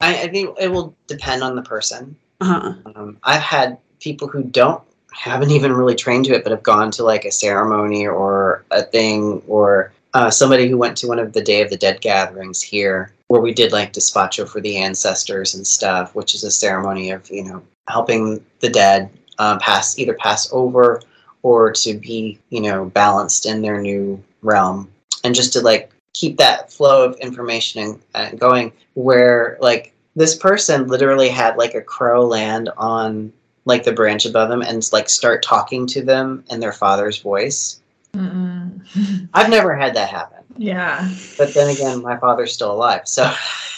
I, I think it will depend on the person. Uh huh. Um, I've had people who don't haven't even really trained to it, but have gone to like a ceremony or a thing, or uh, somebody who went to one of the Day of the Dead gatherings here, where we did like despacho for the ancestors and stuff, which is a ceremony of you know helping the dead um, pass either pass over or to be you know balanced in their new realm, and just to like keep that flow of information and, uh, going. Where like this person literally had like a crow land on like the branch above them and like start talking to them in their father's voice. Mm-mm. [LAUGHS] I've never had that happen. yeah. But then again, my father's still alive. So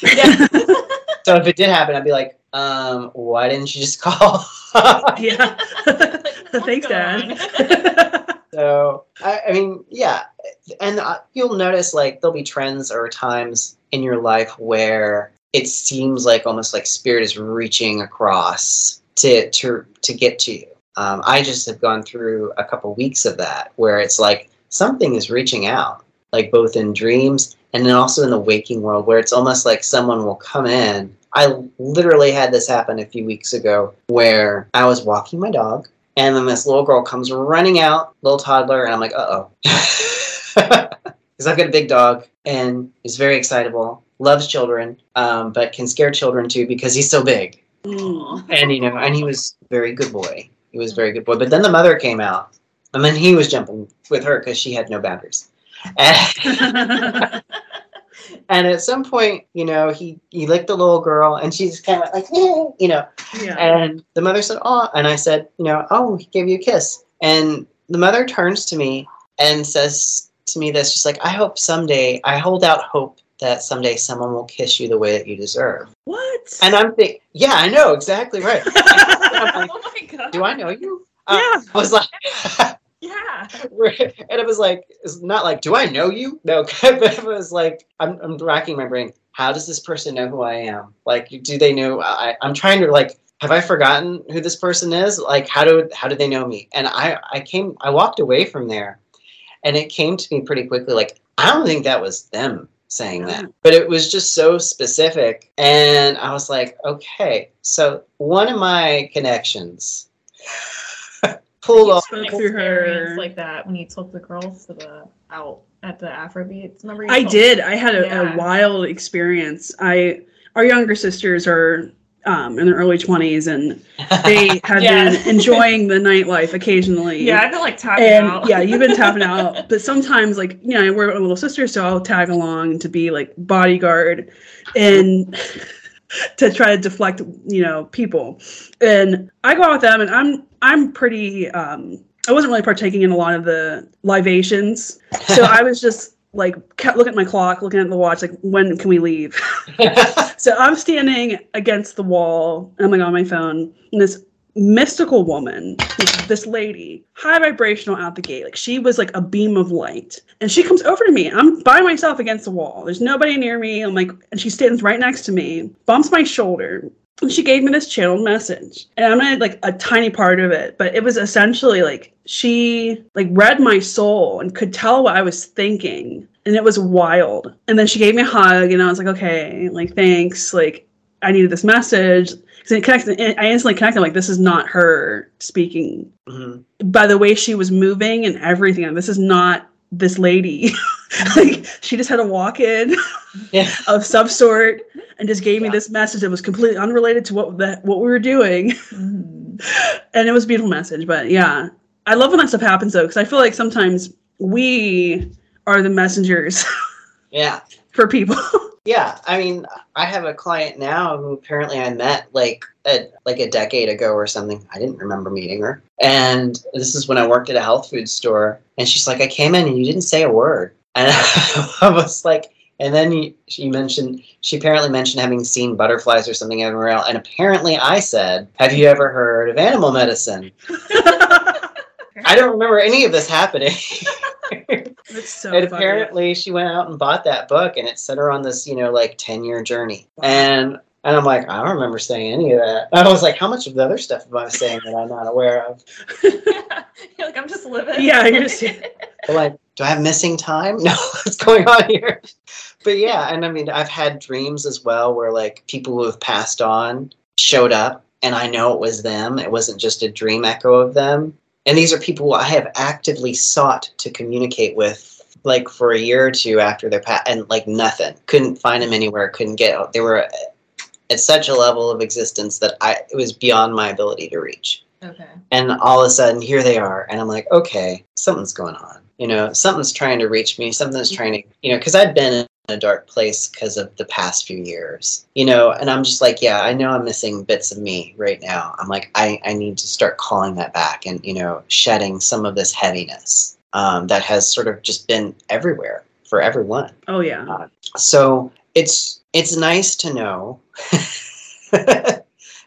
Yeah. [LAUGHS] so if it did happen, I'd be like, um, why didn't you just call? [LAUGHS] Yeah. Thanks, going Dad. so I, I mean, yeah, and uh, you'll notice like there'll be trends or times in your life where it seems like almost like spirit is reaching across to to to get to you. Um, I just have gone through a couple weeks of that where it's like something is reaching out, like both in dreams and then also in the waking world, where it's almost like someone will come in. I literally had this happen a few weeks ago where I was walking my dog and then this little girl comes running out, little toddler, and I'm like, uh oh. Because [LAUGHS] I've got a big dog and is very excitable, loves children, um, but can scare children too because he's so big. Mm. And you know, and he was a very good boy. He was a very good boy. But then the mother came out, and then he was jumping with her because she had no boundaries. And, [LAUGHS] and at some point, you know, he he licked the little girl, and she's kind of like, eh, you know, yeah. and the mother said, "Oh," and I said, "You know, oh, he gave you a kiss." And the mother turns to me and says to me this, just like, "I hope someday, I hold out hope that someday someone will kiss you the way that you deserve." What? And I'm thinking, yeah, I know exactly right. [LAUGHS] Like. Do I know you? [LAUGHS] Yeah. Uh, I was like, [LAUGHS] Yeah. and it was like, it's not like, do I know you? No, [LAUGHS] but it was like, I'm, I'm racking my brain. How does this person know who I am? Like, do they know? I, I'm trying to like, have I forgotten who this person is? Like, how do how do they know me? And I I came, I walked away from there, and it came to me pretty quickly. Like, I don't think that was them saying that, but it was just so specific, and I was like, okay, so one of my connections [LAUGHS] pulled off. Spoke An through experience her. like that when you took the girls to the out at the Afrobeats. Remember? You I told- did. I had a, Yeah. a wild experience. I our younger sisters are um, in their early twenties, and they [LAUGHS] have Yeah. been enjoying the nightlife occasionally. Yeah, I've been like tapping and out. yeah, you've been tapping [LAUGHS] out. But sometimes, like you know, we're a little sister, so I'll tag along to be like bodyguard, and [LAUGHS] to try to deflect, you know, people. And I go out with them, and I'm I'm pretty. Um, I wasn't really partaking in a lot of the libations, so I was just like kept looking at my clock, looking at the watch, like when can we leave? [LAUGHS] [LAUGHS] So I'm standing against the wall. I'm like on my phone, and this mystical woman, this- lady, high vibrational out the gate, like she was like a beam of light, and she comes over to me. I'm by myself against the wall. There's nobody near me. I'm like, and she stands right next to me, bumps my shoulder. And she gave me this channeled message, and I'm gonna like a tiny part of it, but it was essentially like she like read my soul and could tell what I was thinking, and it was wild. And then she gave me a hug, and I was like, okay, like thanks, like I needed this message. Because it connected, I instantly connected. Like this is not her speaking Mhm. by the way she was moving and everything. and This is not this lady. [LAUGHS] like she just had a walk in Yeah. [LAUGHS] of some sort and just gave me this message that was completely unrelated to what that what we were doing. [LAUGHS] Mhm. and it was a beautiful message. But yeah, I love when that stuff happens though, because I feel like sometimes we are the messengers Yeah. for people. Yeah, I mean, I have a client now who apparently I met like a, like a decade ago or something. I didn't remember meeting her, and this is when I worked at a health food store. And she's like, "I came in and you didn't say a word," [LAUGHS] and I was like, and then she mentioned she apparently mentioned having seen butterflies or something everywhere else, and apparently I said, "Have you ever heard of animal medicine?" [LAUGHS] I don't remember any of this happening. [LAUGHS] That's so and funny. apparently she went out and bought that book and it set her on this you know like 10 year journey. And and i'm like i don't remember saying any of that. I was like how much of the other stuff am i saying that i'm not aware of? [LAUGHS] You're like, I'm just living. Yeah, you're just- like do i have missing time? [LAUGHS] No what's going on here? But yeah and i mean i've had dreams as well where like people who have passed on showed up and i know it was them. It wasn't just a dream echo of them and these are people i have actively sought to communicate with like for a year or two after their pat and like nothing. Couldn't find them anywhere couldn't get they were at such a level of existence that i it was beyond my ability to reach. Okay. and all of a sudden here they are and i'm like okay something's going on you know? Something's trying to reach me something's mm-hmm. trying to you know because i'd been a dark place because of the past few years you know and i'm just like yeah i know i'm missing bits of me right now i'm like i, I need to start calling that back and you know shedding some of this heaviness um, that has sort of just been everywhere for everyone Oh yeah. so it's it's nice to know [LAUGHS]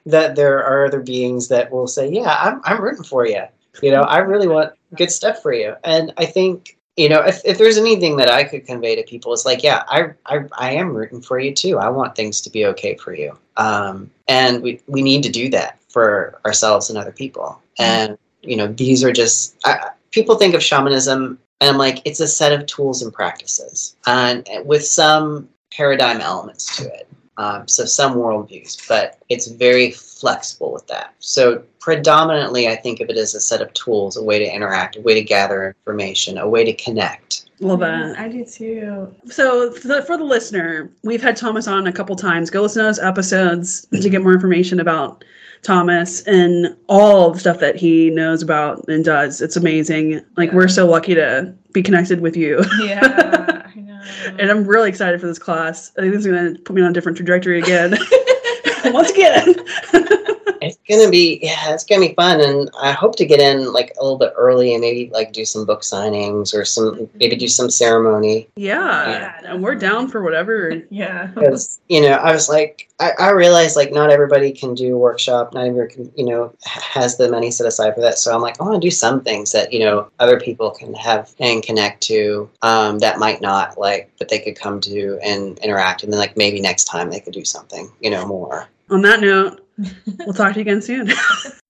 that there are other beings that will say, "Yeah, I'm I'm rooting for you." You know, I really want good stuff for you, and I think you know if, if there's anything that I could convey to people, it's like, yeah, I I, I am rooting for you too. I want things to be okay for you, um, and we we need to do that for ourselves and other people. And you know, these are just I, people think of shamanism and I'm like, it's a set of tools and practices, and with some paradigm elements to it. Um, so some worldviews, but it's very flexible with that. So predominantly, I think of it as a set of tools, a way to interact, a way to gather information, a way to connect. Love Yeah, that. I do too. So for the, for the listener, we've had Thomas on a couple times. Go listen to those episodes to get more information about Thomas and all the stuff that he knows about and does. It's amazing. Like Yeah. we're so lucky to be connected with you. Yeah, I [LAUGHS] know. And I'm really excited for this class. I think this is going to put me on a different trajectory again. [LAUGHS] [LAUGHS] Once again. [LAUGHS] It's gonna be yeah, it's gonna be fun, and I hope to get in like a little bit early and maybe like do some book signings or some maybe do some ceremony. yeah. Yeah, And we're down for whatever. yeah. [LAUGHS] because you know i was like I, I realized like not everybody can do a workshop not everybody can you know has the money set aside for that so i'm like i want to do some things that you know other people can have and connect to um, that might not like but they could come to and interact and then like maybe next time they could do something you know more On that note, we'll talk to you again soon. [LAUGHS]